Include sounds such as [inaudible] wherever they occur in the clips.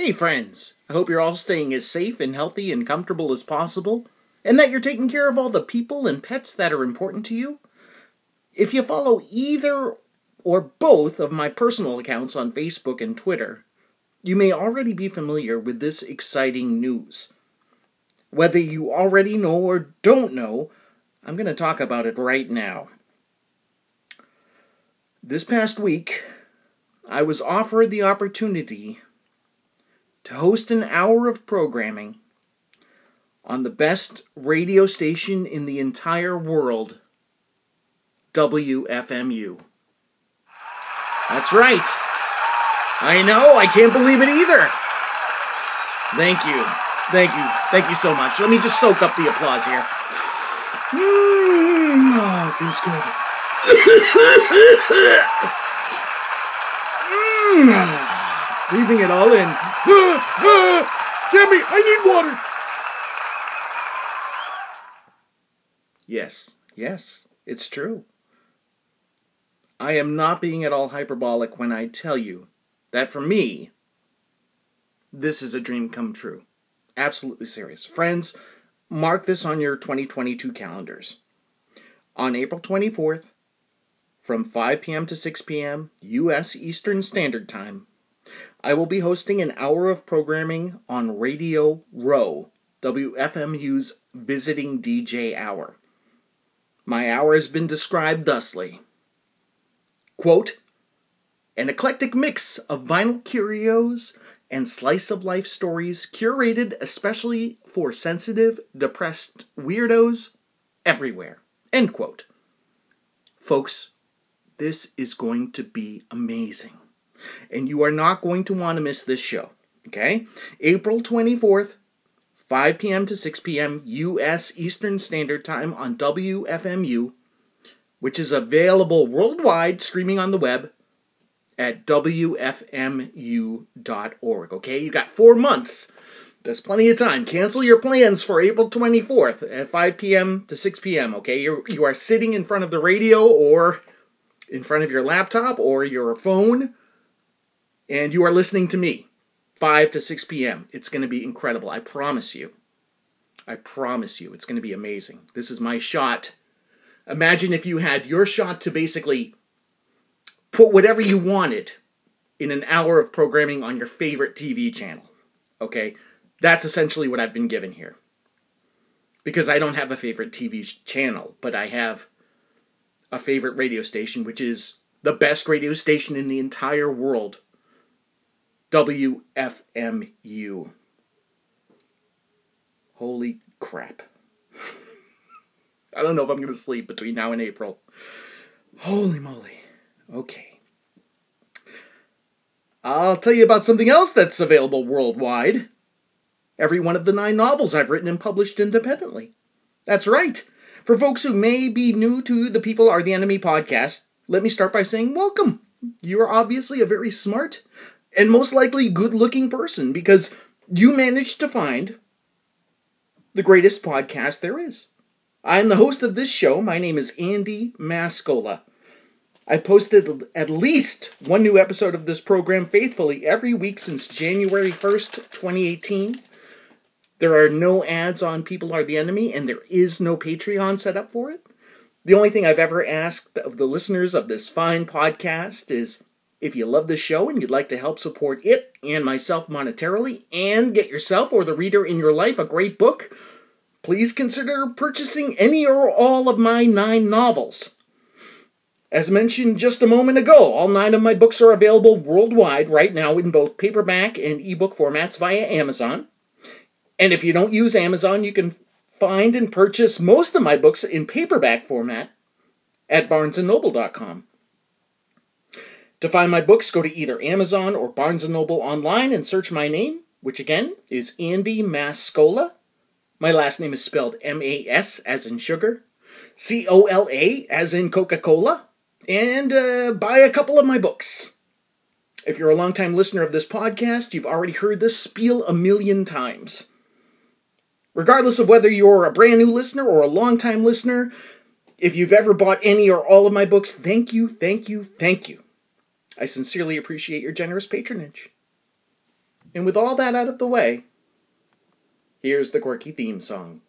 Hey, friends. I hope you're all staying as safe and healthy and comfortable as possible, and that you're taking care of all the people and pets that are important to you. If you follow either or both of my personal accounts on Facebook and Twitter, you may already be familiar with this exciting news. Whether you already know or don't know, I'm going to talk about it right now. This past week, I was offered the opportunity to host an hour of programming on the best radio station in the entire world, WFMU. That's right. I know, I can't believe it either. Thank you. Thank you. Thank you so much. Let me just soak up the applause here. Mm, oh, feels good. [laughs] mm, breathing it all in. [gasps] Demi, I need water. Yes, yes, it's true. I am not being at all hyperbolic when I tell you that for me, this is a dream come true. Absolutely serious. Friends, mark this on your 2022 calendars. On April 24th, from 5 p.m. to 6 p.m. U.S. Eastern Standard Time, I will be hosting an hour of programming on Radio Row, WFMU's Visiting DJ Hour. My hour has been described thusly Quote, an eclectic mix of vinyl curios and slice of life stories curated especially for sensitive, depressed weirdos everywhere. End quote. Folks, this is going to be amazing. And you are not going to want to miss this show. Okay? April 24th, 5 p.m. to 6 p.m. U.S. Eastern Standard Time on WFMU, which is available worldwide streaming on the web at WFMU.org. Okay? You got four months. There's plenty of time. Cancel your plans for April 24th at 5 p.m. to 6 p.m. Okay? You're, you are sitting in front of the radio or in front of your laptop or your phone and you are listening to me 5 to 6 p.m. It's going to be incredible. I promise you. I promise you. It's going to be amazing. This is my shot. Imagine if you had your shot to basically put whatever you wanted in an hour of programming on your favorite TV channel. Okay? That's essentially what I've been given here. Because I don't have a favorite TV channel, but I have a favorite radio station, which is the best radio station in the entire world WFMU. Holy crap. [laughs] I don't know if I'm going to sleep between now and April. Holy moly. Okay. I'll tell you about something else that's available worldwide. Every one of the nine novels I've written and published independently. That's right. For folks who may be new to the People Are the Enemy podcast, let me start by saying welcome. You are obviously a very smart, and most likely good looking person because you managed to find the greatest podcast there is. I am the host of this show. My name is Andy Mascola. I posted at least one new episode of this program faithfully every week since January 1st, 2018. There are no ads on People Are the Enemy, and there is no Patreon set up for it. The only thing I've ever asked of the listeners of this fine podcast is if you love this show and you'd like to help support it and myself monetarily and get yourself or the reader in your life a great book, please consider purchasing any or all of my nine novels. As mentioned just a moment ago, all nine of my books are available worldwide right now in both paperback and ebook formats via Amazon. And if you don't use Amazon, you can find and purchase most of my books in paperback format at barnesandnoble.com. To find my books, go to either Amazon or Barnes & Noble online and search my name, which again is Andy Mascola. My last name is spelled M-A-S as in sugar, C-O-L-A as in Coca-Cola, and uh, buy a couple of my books. If you're a longtime listener of this podcast, you've already heard this spiel a million times. Regardless of whether you're a brand new listener or a longtime listener, if you've ever bought any or all of my books, thank you, thank you, thank you. I sincerely appreciate your generous patronage. And with all that out of the way, here's the quirky theme song.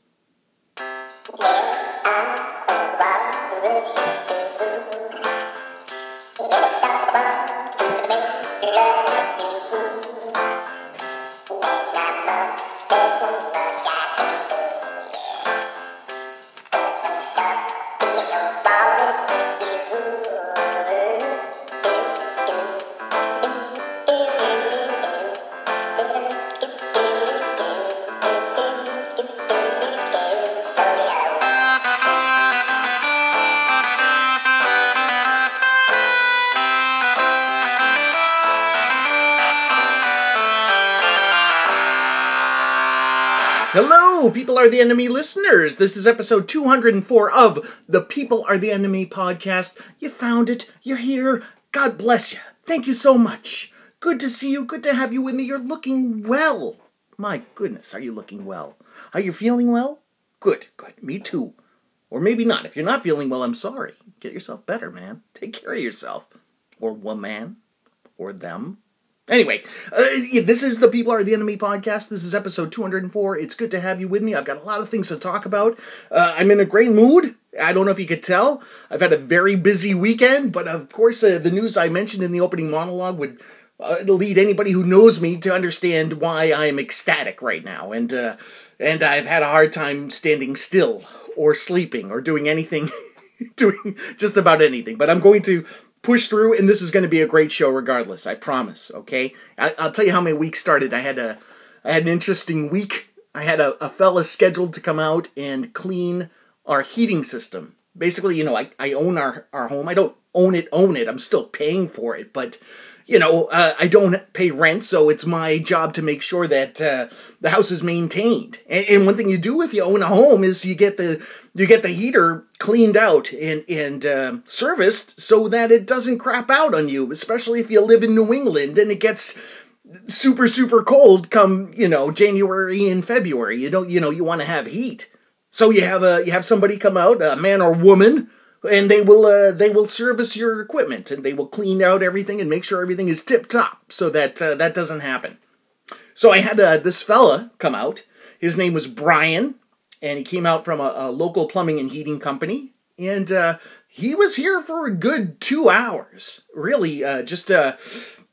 People Are the Enemy listeners. This is episode 204 of the People Are the Enemy podcast. You found it. You're here. God bless you. Thank you so much. Good to see you. Good to have you with me. You're looking well. My goodness, are you looking well? Are you feeling well? Good, good. Me too. Or maybe not. If you're not feeling well, I'm sorry. Get yourself better, man. Take care of yourself. Or woman. Or them. Anyway, uh, this is the People Are the Enemy podcast. This is episode 204. It's good to have you with me. I've got a lot of things to talk about. Uh, I'm in a great mood. I don't know if you could tell. I've had a very busy weekend, but of course, uh, the news I mentioned in the opening monologue would uh, lead anybody who knows me to understand why I am ecstatic right now. And, uh, and I've had a hard time standing still or sleeping or doing anything, [laughs] doing just about anything. But I'm going to push through, and this is going to be a great show regardless. I promise. Okay, I, will tell you how my week started. I had a, I had an interesting week. I had a, a fella scheduled to come out and clean our heating system. Basically, you know, I, I own our, our home. I don't own it, own it. I'm still paying for it, but you know, uh, I don't pay rent, so it's my job to make sure that uh, the house is maintained. And, and, one thing you do if you own a home is you get the you get the heater cleaned out and and uh, serviced so that it doesn't crap out on you, especially if you live in New England and it gets super super cold come you know January and February. You don't you know you want to have heat, so you have a you have somebody come out, a man or woman and they will uh, they will service your equipment and they will clean out everything and make sure everything is tip top so that uh, that doesn't happen. So I had uh, this fella come out. His name was Brian, and he came out from a, a local plumbing and heating company, and uh, he was here for a good two hours. Really, uh, just uh,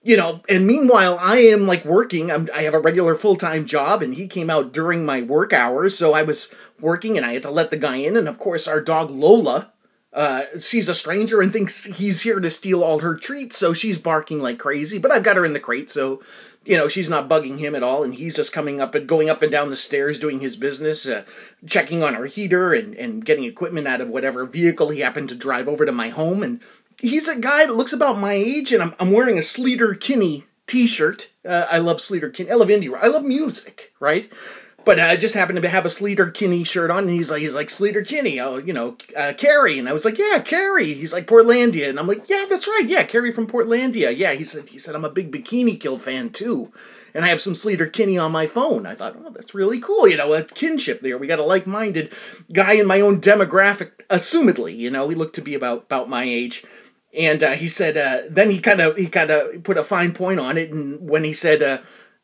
you know. And meanwhile, I am like working. I'm, I have a regular full time job, and he came out during my work hours, so I was working, and I had to let the guy in. And of course, our dog Lola uh, sees a stranger and thinks he's here to steal all her treats, so she's barking like crazy. But I've got her in the crate, so you know she's not bugging him at all, and he's just coming up and going up and down the stairs doing his business, uh, checking on our heater and and getting equipment out of whatever vehicle he happened to drive over to my home. And he's a guy that looks about my age, and I'm I'm wearing a Sleater-Kinney T-shirt. Uh, I love Sleater-Kinney. I love indie. I love music, right? But I just happened to have a Sleater-Kinney shirt on, and he's like, he's like Sleater-Kinney, oh, you know, uh, Carrie, and I was like, yeah, Carrie. He's like Portlandia, and I'm like, yeah, that's right, yeah, Carrie from Portlandia, yeah. He said, he said I'm a big Bikini Kill fan too, and I have some Sleater-Kinney on my phone. I thought, oh, that's really cool, you know, a kinship there. We got a like-minded guy in my own demographic, assumedly, you know, he looked to be about about my age. And uh, he said, uh, then he kind of he kind of put a fine point on it, and when he said, uh,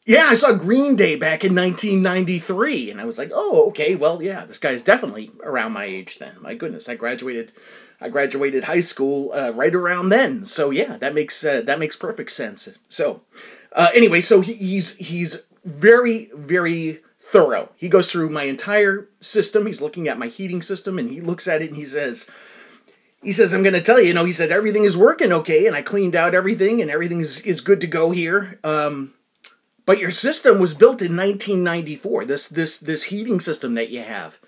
yeah, I saw Green Day back in 1993, and I was like, oh, okay, well, yeah, this guy's definitely around my age then. My goodness, I graduated, I graduated high school uh, right around then, so yeah, that makes uh, that makes perfect sense. So, uh, anyway, so he, he's he's very very thorough. He goes through my entire system. He's looking at my heating system, and he looks at it and he says. He says, I'm going to tell you, you know, he said, everything is working okay, and I cleaned out everything, and everything is, is good to go here. Um, but your system was built in 1994. This this this heating system that you have.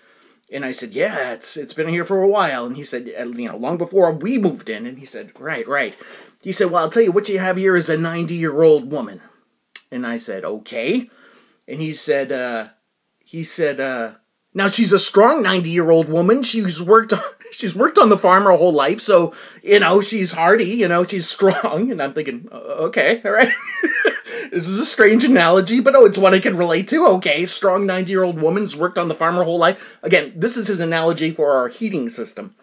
And I said, "Yeah, it's it's been here for a while." And he said, "You know, long before we moved in." And he said, "Right, right." He said, "Well, I'll tell you what you have here is a 90-year-old woman." And I said, "Okay." And he said, uh, he said, uh, now she's a strong 90-year-old woman. She's worked on, she's worked on the farm her whole life, so you know she's hardy. You know she's [laughs] strong. And I'm thinking, okay, all right. [laughs] This is a strange analogy, but oh, it's one I can relate to. Okay, strong 90 year old woman's worked on the farm her whole life. Again, this is his analogy for our heating system.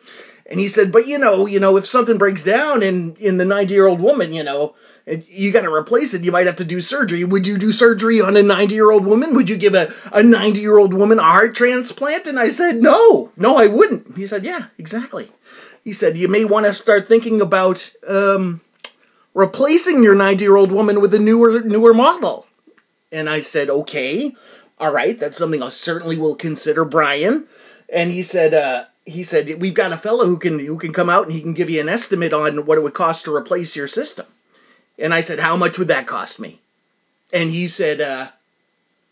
And he said, but you know, you know, if something breaks down in, in the 90 year old woman, you know, and you got to replace it. You might have to do surgery. Would you do surgery on a 90 year old woman? Would you give a, a 90 year old woman a heart transplant? And I said, no, no, I wouldn't. He said, yeah, exactly. He said, you may want to start thinking about um, replacing your 90 year old woman with a newer, newer model. And I said, okay, all right, that's something I certainly will consider, Brian. And he said, uh, he said we've got a fellow who can who can come out and he can give you an estimate on what it would cost to replace your system. And I said, how much would that cost me? And he said, uh,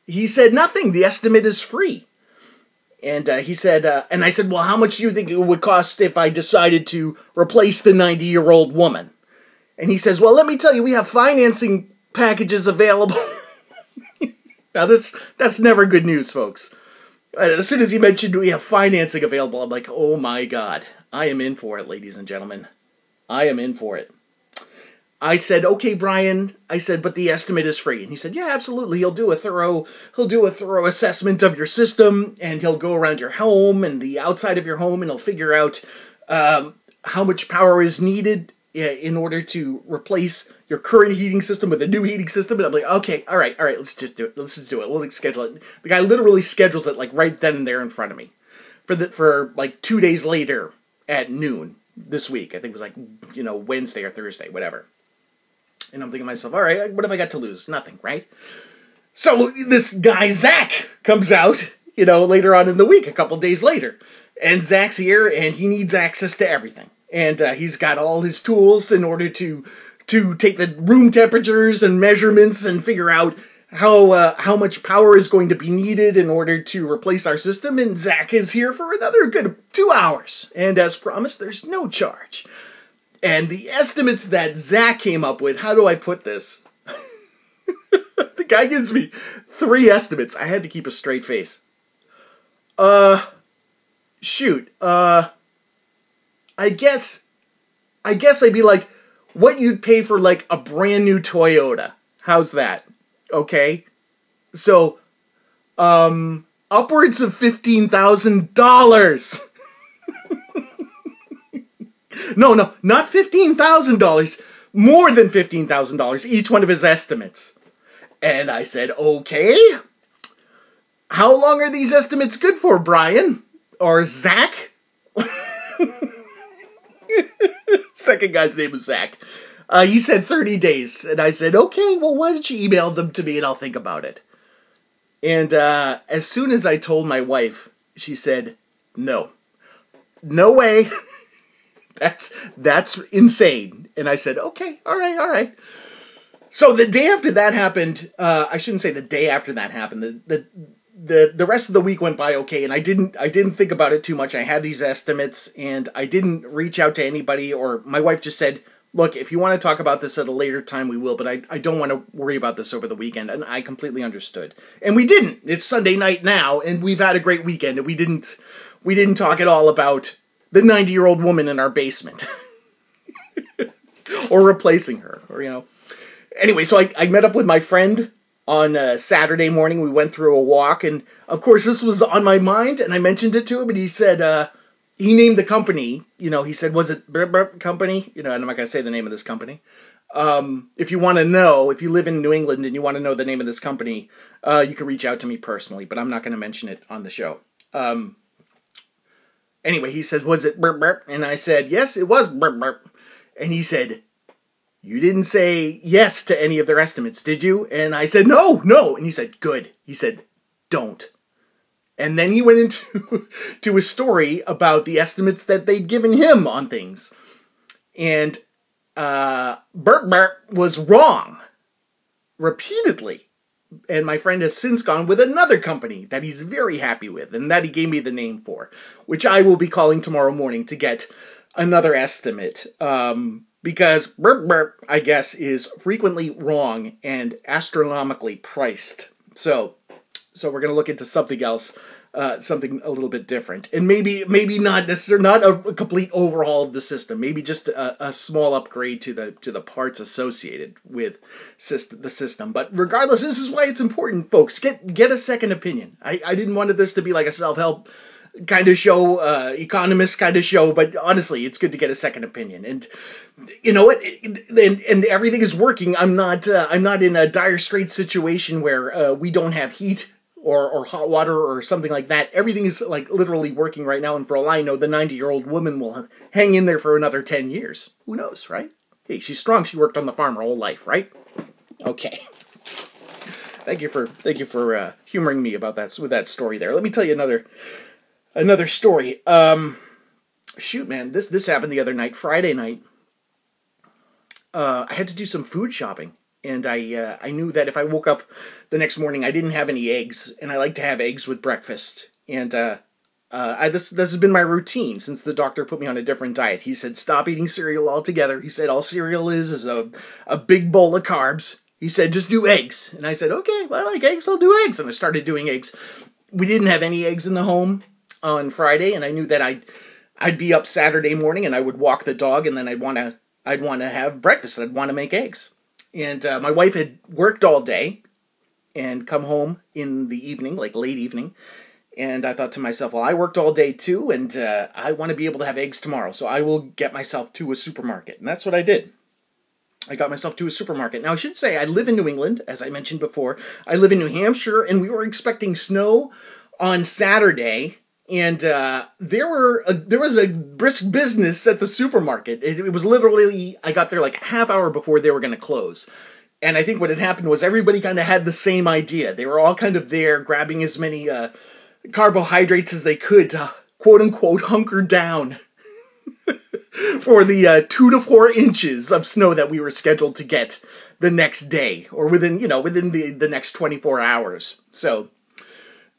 he said nothing. The estimate is free. And uh, he said, uh, and I said, well, how much do you think it would cost if I decided to replace the 90 year old woman? And he says, well, let me tell you, we have financing packages available. [laughs] now, this that's never good news, folks. As soon as he mentioned we have financing available, I'm like, oh my god, I am in for it, ladies and gentlemen. I am in for it. I said, okay, Brian. I said, but the estimate is free. And he said, yeah, absolutely. He'll do a thorough, he'll do a thorough assessment of your system, and he'll go around your home and the outside of your home, and he'll figure out um, how much power is needed in order to replace your current heating system with a new heating system. And I'm like, okay, all right, all right, let's just do it. Let's just do it. We'll schedule it. The guy literally schedules it like right then and there in front of me for the for like two days later at noon this week. I think it was like you know Wednesday or Thursday, whatever. And I'm thinking to myself, all right, what have I got to lose? Nothing, right? So this guy Zach comes out, you know, later on in the week, a couple days later, and Zach's here, and he needs access to everything, and uh, he's got all his tools in order to to take the room temperatures and measurements and figure out how uh, how much power is going to be needed in order to replace our system. And Zach is here for another good two hours. And as promised, there's no charge. And the estimates that Zach came up with, how do I put this? [laughs] the guy gives me three estimates. I had to keep a straight face. Uh, shoot. Uh, I guess, I guess I'd be like, what you'd pay for like a brand new Toyota. How's that? Okay. So, um, upwards of $15,000. [laughs] no, no, not $15,000. More than $15,000, each one of his estimates. And I said, okay. How long are these estimates good for, Brian? Or Zach? [laughs] Second guy's name was Zach. Uh, he said 30 days. And I said, okay, well, why don't you email them to me and I'll think about it. And uh, as soon as I told my wife, she said, no. No way. [laughs] that's that's insane. And I said, okay, all right, all right. So the day after that happened, uh, I shouldn't say the day after that happened. The, the the the rest of the week went by okay and I didn't I didn't think about it too much. I had these estimates and I didn't reach out to anybody or my wife just said, "Look, if you want to talk about this at a later time, we will, but I I don't want to worry about this over the weekend." And I completely understood. And we didn't. It's Sunday night now and we've had a great weekend and we didn't we didn't talk at all about the 90-year-old woman in our basement. [laughs] or replacing her or you know. Anyway, so I, I met up with my friend on uh, Saturday morning. We went through a walk, and of course, this was on my mind, and I mentioned it to him, and he said, uh, he named the company. You know, he said, was it Company? You know, and I'm not going to say the name of this company. Um, if you want to know, if you live in New England and you want to know the name of this company, uh, you can reach out to me personally, but I'm not going to mention it on the show. Um, anyway, he says, was it Burp Burp? And I said, yes, it was Burp Burp. And he said, you didn't say yes to any of their estimates, did you? And I said, no, no. And he said, good. He said, don't. And then he went into [laughs] to a story about the estimates that they'd given him on things. And uh, Bert Bert was wrong repeatedly. And my friend has since gone with another company that he's very happy with and that he gave me the name for, which I will be calling tomorrow morning to get another estimate. Um, because burp burp, I guess, is frequently wrong and astronomically priced. So, so we're gonna look into something else, uh, something a little bit different, and maybe maybe not necessarily not a, a complete overhaul of the system. Maybe just a, a, small upgrade to the to the parts associated with the system. But regardless, this is why it's important, folks. Get get a second opinion. I I didn't want this to be like a self help kind of show, uh, economist kind of show. But honestly, it's good to get a second opinion. And you know what? And, and everything is working. I'm not. Uh, I'm not in a dire straits situation where uh, we don't have heat or, or hot water or something like that. Everything is like literally working right now, and for all I know, the 90 year old woman will hang in there for another 10 years. Who knows, right? Hey, she's strong. She worked on the farm her whole life, right? Okay. [laughs] Thank you for thank you for uh, humoring me about that with that story there. Let me tell you another another story. Um, shoot, man, this this happened the other night, Friday night. Uh, I had to do some food shopping, and I uh, I knew that if I woke up the next morning, I didn't have any eggs, and I like to have eggs with breakfast. And uh, uh, I, this this has been my routine since the doctor put me on a different diet. He said stop eating cereal altogether. He said all cereal is is a a big bowl of carbs. He said just do eggs, and I said okay, well, I like eggs, I'll do eggs, and I started doing eggs. We didn't have any eggs in the home on Friday, and I knew that I'd I'd be up Saturday morning, and I would walk the dog, and then I'd want to I'd want to have breakfast, I'd want to make eggs. And uh, my wife had worked all day, and come home in the evening, like late evening. And I thought to myself, well, I worked all day too, and uh, I want to be able to have eggs tomorrow, so I will get myself to a supermarket. And that's what I did. I got myself to a supermarket. Now, I should say, I live in New England, as I mentioned before. I live in New Hampshire, and we were expecting snow on Saturday. And uh, there were a, there was a brisk business at the supermarket. It, it was literally I got there like a half hour before they were going to close. And I think what had happened was everybody kind of had the same idea. They were all kind of there grabbing as many uh, carbohydrates as they could to quote unquote hunker down [laughs] for the uh, two to four inches of snow that we were scheduled to get the next day or within, you know, within the, the next 24 hours. So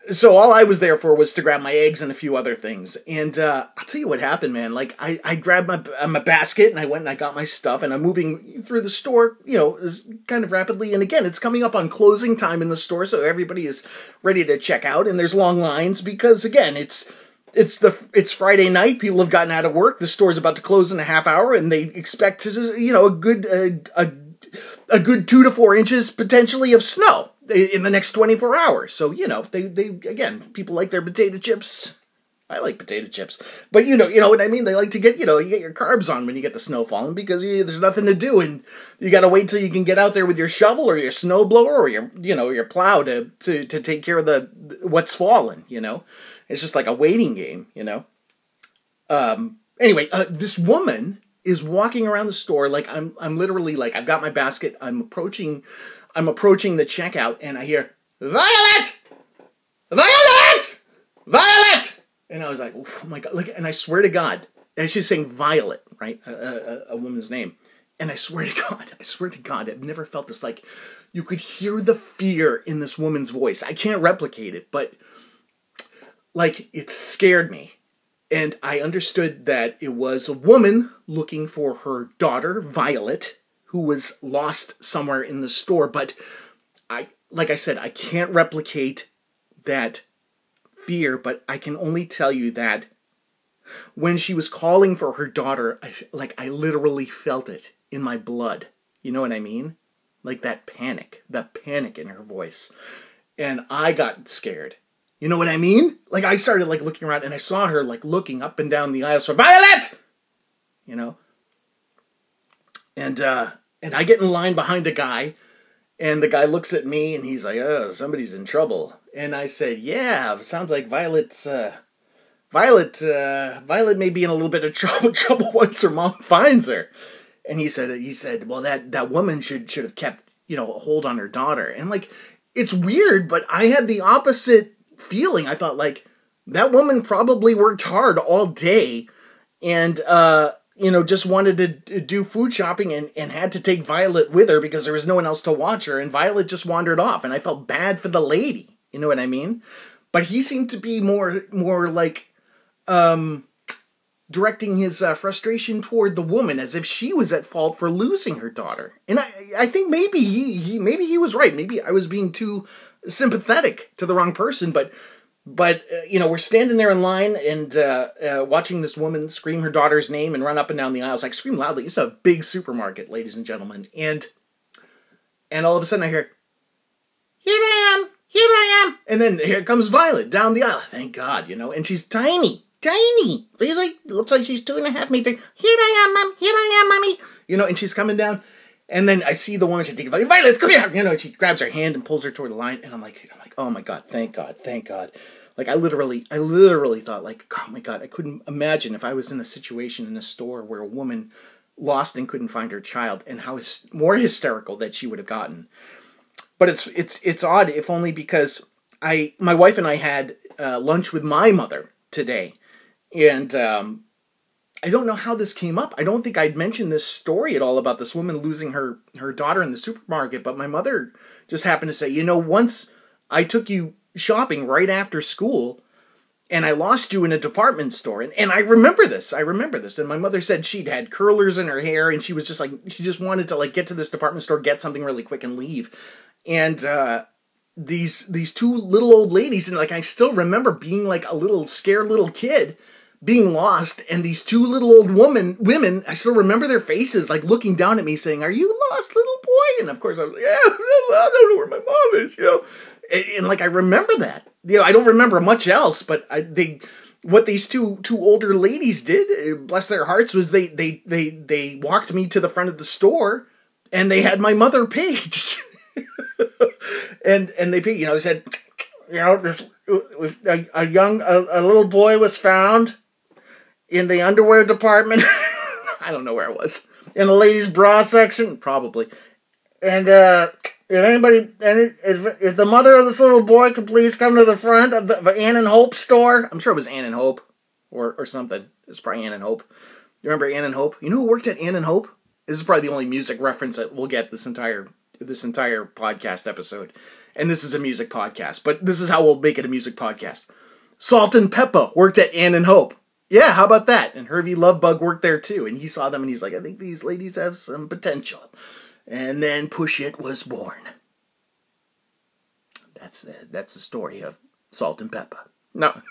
so all I was there for was to grab my eggs and a few other things. And uh, I'll tell you what happened, man. Like I, I grabbed my uh, my basket and I went and I got my stuff and I'm moving through the store, you know, kind of rapidly. And again, it's coming up on closing time in the store, so everybody is ready to check out. And there's long lines because again, it's it's the it's Friday night. People have gotten out of work. The store's about to close in a half hour, and they expect to you know a good uh, a a good two to four inches potentially of snow in the next 24 hours. So, you know, they, they again, people like their potato chips. I like potato chips. But you know, you know what I mean? They like to get, you know, you get your carbs on when you get the snow falling because you, there's nothing to do and you got to wait till you can get out there with your shovel or your snow blower or your, you know, your plow to to to take care of the what's fallen, you know. It's just like a waiting game, you know. Um anyway, uh, this woman is walking around the store like I'm I'm literally like I've got my basket, I'm approaching I'm approaching the checkout and I hear, Violet! Violet! Violet! And I was like, oh my God. Like, and I swear to God, and she's saying Violet, right? A, a, a woman's name. And I swear to [laughs] God, I swear to God, I've never felt this like you could hear the fear in this woman's voice. I can't replicate it, but like it scared me. And I understood that it was a woman looking for her daughter, Violet, who was lost somewhere in the store. But I, like I said, I can't replicate that fear, but I can only tell you that when she was calling for her daughter, I, like I literally felt it in my blood. You know what I mean? Like that panic, that panic in her voice. And I got scared. You know what I mean? Like I started like looking around and I saw her like looking up and down the aisles for Violet! You know? And uh and I get in line behind a guy, and the guy looks at me and he's like, "Oh, somebody's in trouble." And I said, "Yeah, sounds like Violet's uh, Violet uh, Violet may be in a little bit of [laughs] trouble trouble once her mom [laughs] finds her." And he said, "He said, well, that that woman should should have kept you know a hold on her daughter." And like, it's weird, but I had the opposite feeling. I thought like that woman probably worked hard all day, and uh, you know, just wanted to do food shopping and, and had to take Violet with her because there was no one else to watch her, and Violet just wandered off, and I felt bad for the lady. You know what I mean? But he seemed to be more more like um, directing his uh, frustration toward the woman as if she was at fault for losing her daughter. And I I think maybe he, he maybe he was right. Maybe I was being too sympathetic to the wrong person, but but uh, you know we're standing there in line and uh, uh, watching this woman scream her daughter's name and run up and down the aisles like scream loudly it's a big supermarket ladies and gentlemen and and all of a sudden i hear here i am here I am. And then here comes Violet down the aisle. Thank God, you know, and she's tiny, tiny. She's like, looks like she's two and a half meters. Here I am, mom. Here I am, mommy. You know, and she's coming down. And then I see the woman. She thinks, Violet, come here. You know, she grabs her hand and pulls her toward the line. And I'm like, like, oh my God, thank God, thank God. Like I literally, I literally thought, like, oh my God, I couldn't imagine if I was in a situation in a store where a woman lost and couldn't find her child, and how hys- more hysterical that she would have gotten. But it's it's it's odd, if only because I, my wife and I had uh, lunch with my mother today, and um, I don't know how this came up. I don't think I'd mentioned this story at all about this woman losing her her daughter in the supermarket, but my mother just happened to say, you know, once I took you shopping right after school and I lost you in a department store. And, and I remember this. I remember this. And my mother said she'd had curlers in her hair and she was just like, she just wanted to like get to this department store, get something really quick and leave. And, uh, these these two little old ladies and like I still remember being like a little scared little kid being lost and these two little old woman women I still remember their faces like looking down at me saying are you lost little boy and of course I was like yeah [laughs] I don't know where my mom is you know and, and like I remember that. You know I don't remember much else but I, they what these two two older ladies did eh, bless their hearts was they they they they walked me to the front of the store and they had my mother paged [laughs] and and they you know they said you know this a, a young a, a little boy was found in the underwear department. [laughs] I don't know where it was. In the ladies bra section probably. And uh if anybody any if, if the mother of this little boy could please come to the front of the, ann and hope store i'm sure it was ann and hope or or something it's probably ann and hope you remember ann and hope you know who worked at ann and hope this is probably the only music reference that we'll get this entire this entire podcast episode. And this is a music podcast, but this is how we'll make it a music podcast. Salt-N-Pepa worked at Ann and Hope. Yeah, how about that? And Hurby Luv Bug worked there too, and he saw them and he's like, I think these ladies have some potential. And then Push It was born. That's the, that's the story of Salt-N-Pepa. No.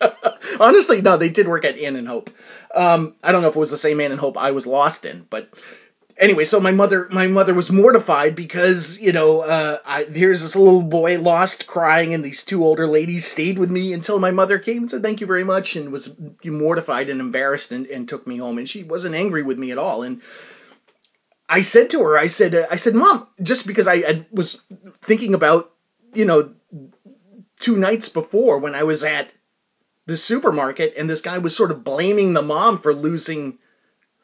[laughs] Honestly, no, they did work at Ann and Hope. Um, I don't know if it was the same Ann and Hope I was lost in, but anyway, so my mother, my mother was mortified because you know, uh, I, here's this little boy lost, crying, and these two older ladies stayed with me until my mother came and said thank you very much, and was mortified and embarrassed, and, and took me home, and she wasn't angry with me at all, and. I said to her, I said, uh, I said, Mom, just because I, I was thinking about, you know, two nights before when I was at the supermarket and this guy was sort of blaming the mom for losing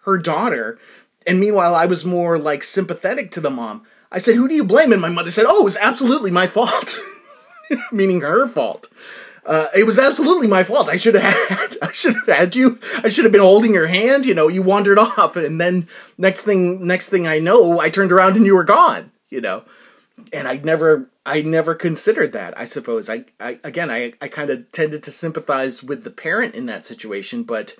her daughter. And meanwhile, I was more like sympathetic to the mom. I said, Who do you blame? And my mother said, Oh, it was absolutely my fault. [laughs] Meaning her fault. Uh, it was absolutely my fault. I should have had. [laughs] I should have had you. I should have been holding your hand. You know, you wandered off, and then next thing, next thing I know, I turned around and you were gone. You know, and I never, I never considered that. I suppose I, I again, I, I kind of tended to sympathize with the parent in that situation, but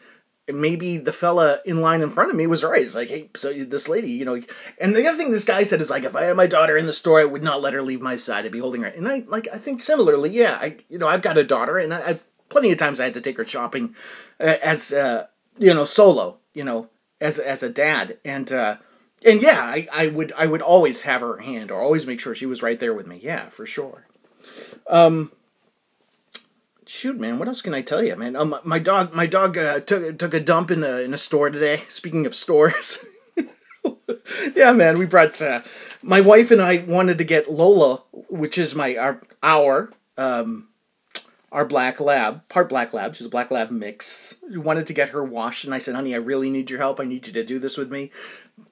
maybe the fella in line in front of me was right. It's like, hey, so this lady, you know, and the other thing this guy said is like, if I had my daughter in the store, I would not let her leave my side. I'd be holding her. And I like, I think similarly, yeah, I, you know, I've got a daughter, and I, I've plenty of times I had to take her shopping uh, as, uh, you know, solo, you know, as as a dad, and uh, and yeah, I, I would I would always have her hand or always make sure she was right there with me. Yeah, for sure. Um, shoot, man, what else can I tell you, man? Um, my dog, my dog uh, took took a dump in a in a store today. Speaking of stores, [laughs] yeah, man, we brought. Uh, my wife and I wanted to get Lola, which is my our our um, our black lab, part black lab. She's a black lab mix. We wanted to get her washed, and I said, "Honey, I really need your help. I need you to do this with me."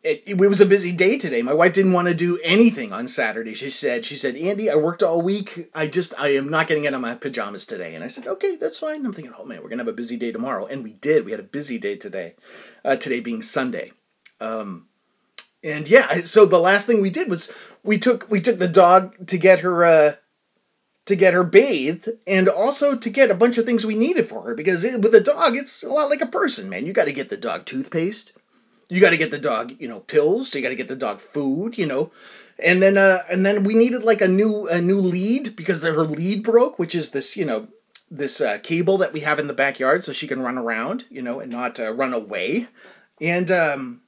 It, it, was a busy day today. My wife didn't want to do anything on Saturday. She said, "She said, Andy, I worked all week. I just, I am not getting out of my pajamas today." And I said, "Okay, that's fine." I'm thinking, "Oh man, we're gonna have a busy day tomorrow," and we did. We had a busy day today. Uh, today being Sunday. Um, and yeah, so the last thing we did was we took we took the dog to get her uh, to get her bathed and also to get a bunch of things we needed for her because it, with a dog it's a lot like a person man you got to get the dog toothpaste you got to get the dog you know pills you got to get the dog food you know. And then uh and then we needed like a new a new lead because her lead broke which is this you know this uh, cable that we have in the backyard so she can run around you know and not uh, run away. And um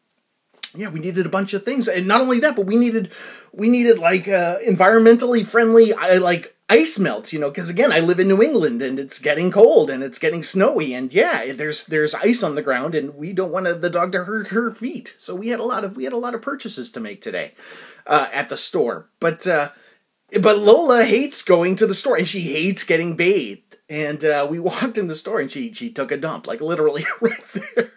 yeah we needed a bunch of things. And not only that but we needed we needed like uh environmentally friendly i like ice melt, you know, because again, I live in New England and it's getting cold and it's getting snowy and yeah, there's there's ice on the ground and we don't want the dog to hurt her feet. So we had a lot of we had a lot of purchases to make today uh, at the store. But uh, but Lola hates going to the store and she hates getting bathed. And uh, we [laughs] walked in the store and she she took a dump like literally [laughs] right there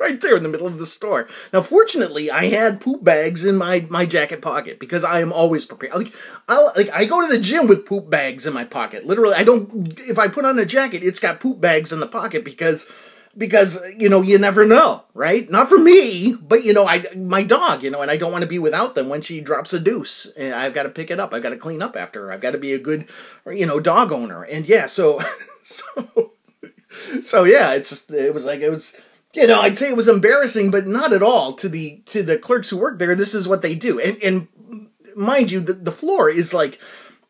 right there in the middle of the store. Now, fortunately, I had poop bags in my my jacket pocket because I am always prepared. Like I like I go to the gym with poop bags in my pocket. Literally, I don't. If I put on a jacket, it's got poop bags in the pocket because because you know you never know right not for me but you know i my dog you know and i don't want to be without them when she drops a deuce and i've got to pick it up i've got to clean up after her i've got to be a good you know dog owner and yeah so [laughs] so so yeah it's just it was like it was you know, I'd say it was embarrassing, but not at all to the to the clerks who work there. This is what they do, and and mind you, the, the floor is like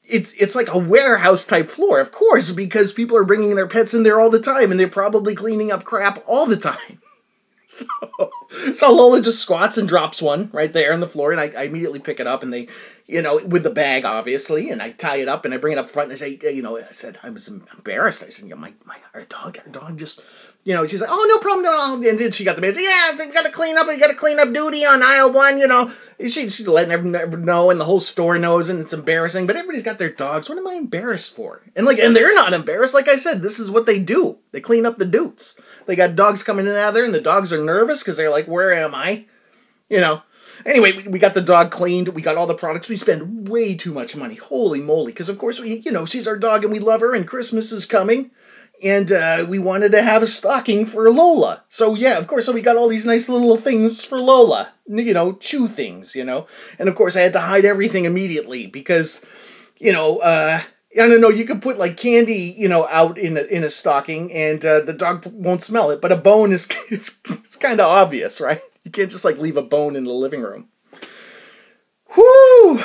it's it's like a warehouse type floor, of course, because people are bringing their pets in there all the time, and they're probably cleaning up crap all the time. [laughs] So, so Lola just squats and drops one right there on the floor, and I, I, immediately pick it up, and they, you know, with the bag, obviously, and I tie it up, and I bring it up front, and I say, you know, I said I was embarrassed. I said, you know, my my our dog, our dog just you know, she's like, oh, no problem, no. And then she got the message, yeah, they got to clean up, we got to clean up duty on aisle one, you know. She, she's letting everyone know, and the whole store knows, and it's embarrassing. But everybody's got their dogs. What am I embarrassed for? And like, and they're not embarrassed. Like I said, this is what they do. They clean up the doots. They got dogs coming in and out there, and the dogs are nervous because they're like, where am I? You know. Anyway, we, we got the dog cleaned. We got all the products. We spend way too much money. Holy moly! Because of course we, you know, she's our dog, and we love her, and Christmas is coming and uh, we wanted to have a stocking for Lola. So yeah, of course, so we got all these nice little things for Lola. You know, chew things. You know, and of course, I had to hide everything immediately because, you know, uh, I don't know. You could put like candy, you know, out in a, in a stocking, and uh, the dog won't smell it. But a bone is [laughs] it's, it's kind of obvious, right? You can't just like leave a bone in the living room. Whoo!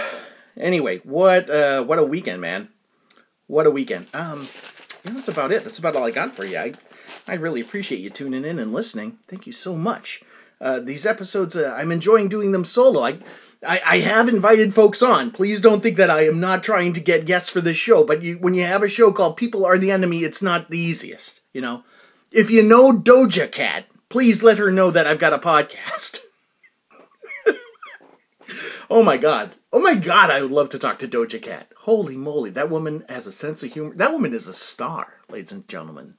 Anyway, what uh, what a weekend, man! What a weekend. Um, yeah, that's about it. That's about all I got for you. I, I really appreciate you tuning in and listening. Thank you so much. Uh, these episodes, uh, I'm enjoying doing them solo. I, I, I have invited folks on. Please don't think that I am not trying to get guests for this show. But you, when you have a show called "People Are the Enemy," it's not the easiest. You know, if you know Doja Cat, please let her know that I've got a podcast. [laughs] oh my god. Oh my god, I would love to talk to Doja Cat. Holy moly, that woman has a sense of humor. That woman is a star, ladies and gentlemen,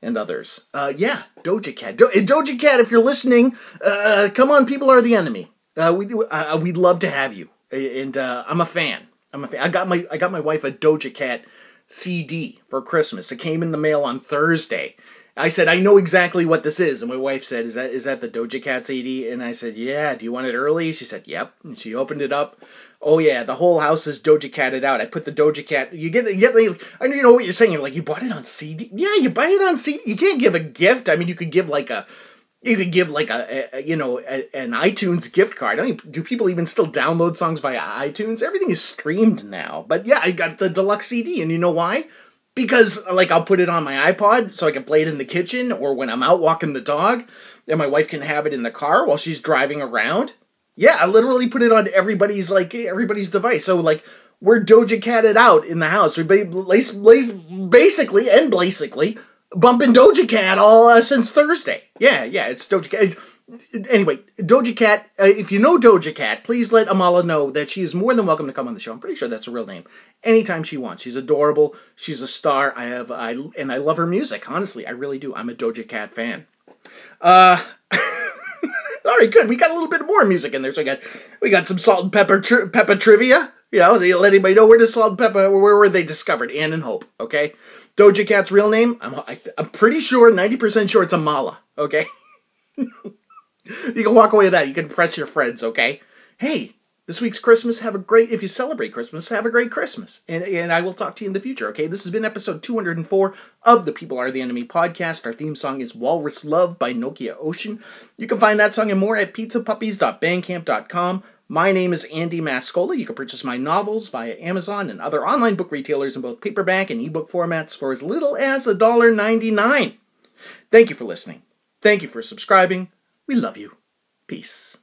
and others. Uh, yeah, Doja Cat. Do- Doja Cat, if you're listening, uh, come on, people are the enemy. Uh, we uh, we'd love to have you, and uh, I'm a fan. I'm a fan. I got my I got my wife a Doja Cat CD for Christmas. It came in the mail on Thursday. I said, I know exactly what this is. And my wife said, Is that is that the Doja Cat CD? And I said, Yeah, do you want it early? She said, Yep. And she opened it up. Oh yeah, the whole house is Doja Catted out. I put the Doja Cat. You get, you get. I know you know what you're saying. You're like, you bought it on CD. Yeah, you buy it on CD. You can't give a gift. I mean, you could give like a, you could give like a, a you know, a, an iTunes gift card. I mean, do people even still download songs via iTunes? Everything is streamed now. But yeah, I got the deluxe CD, and you know why? Because like I'll put it on my iPod so I can play it in the kitchen or when I'm out walking the dog and my wife can have it in the car while she's driving around. Yeah, I literally put it on everybody's like everybody's device. So like we're Doja Catted out in the house. We basically and basically bumping Doja Cat all uh, since Thursday. Yeah, yeah, it's Doja Cat anyway, Doja Cat, uh, if you know Doja Cat, please let Amala know that she is more than welcome to come on the show. I'm pretty sure that's a real name. Anytime she wants. She's adorable. She's a star. I have I and I love her music. Honestly, I really do. I'm a Doja Cat fan. Uh [laughs] All right, good. We got a little bit more music in there. So we got we got some salt and pepper tri- pepper trivia. You know, so let anybody know where the salt and pepper where were they discovered? Ann and Hope. Okay. Doja Cat's real name? I'm I, I'm pretty sure, ninety percent sure it's Amala. Okay. [laughs] you can walk away with that. You can impress your friends, okay? Hey, this week's Christmas. Have a great, if you celebrate Christmas, have a great Christmas. And, and I will talk to you in the future, okay? This has been episode 204 of the People Are the Enemy podcast. Our theme song is Walrus Love by Nokia Ocean. You can find that song and more at pizzapuppies.bandcamp.com. My name is Andy Mascola. You can purchase my novels via Amazon and other online book retailers in both paperback and ebook formats for as little as $1.99. Thank you for listening. Thank you for subscribing. We love you. Peace.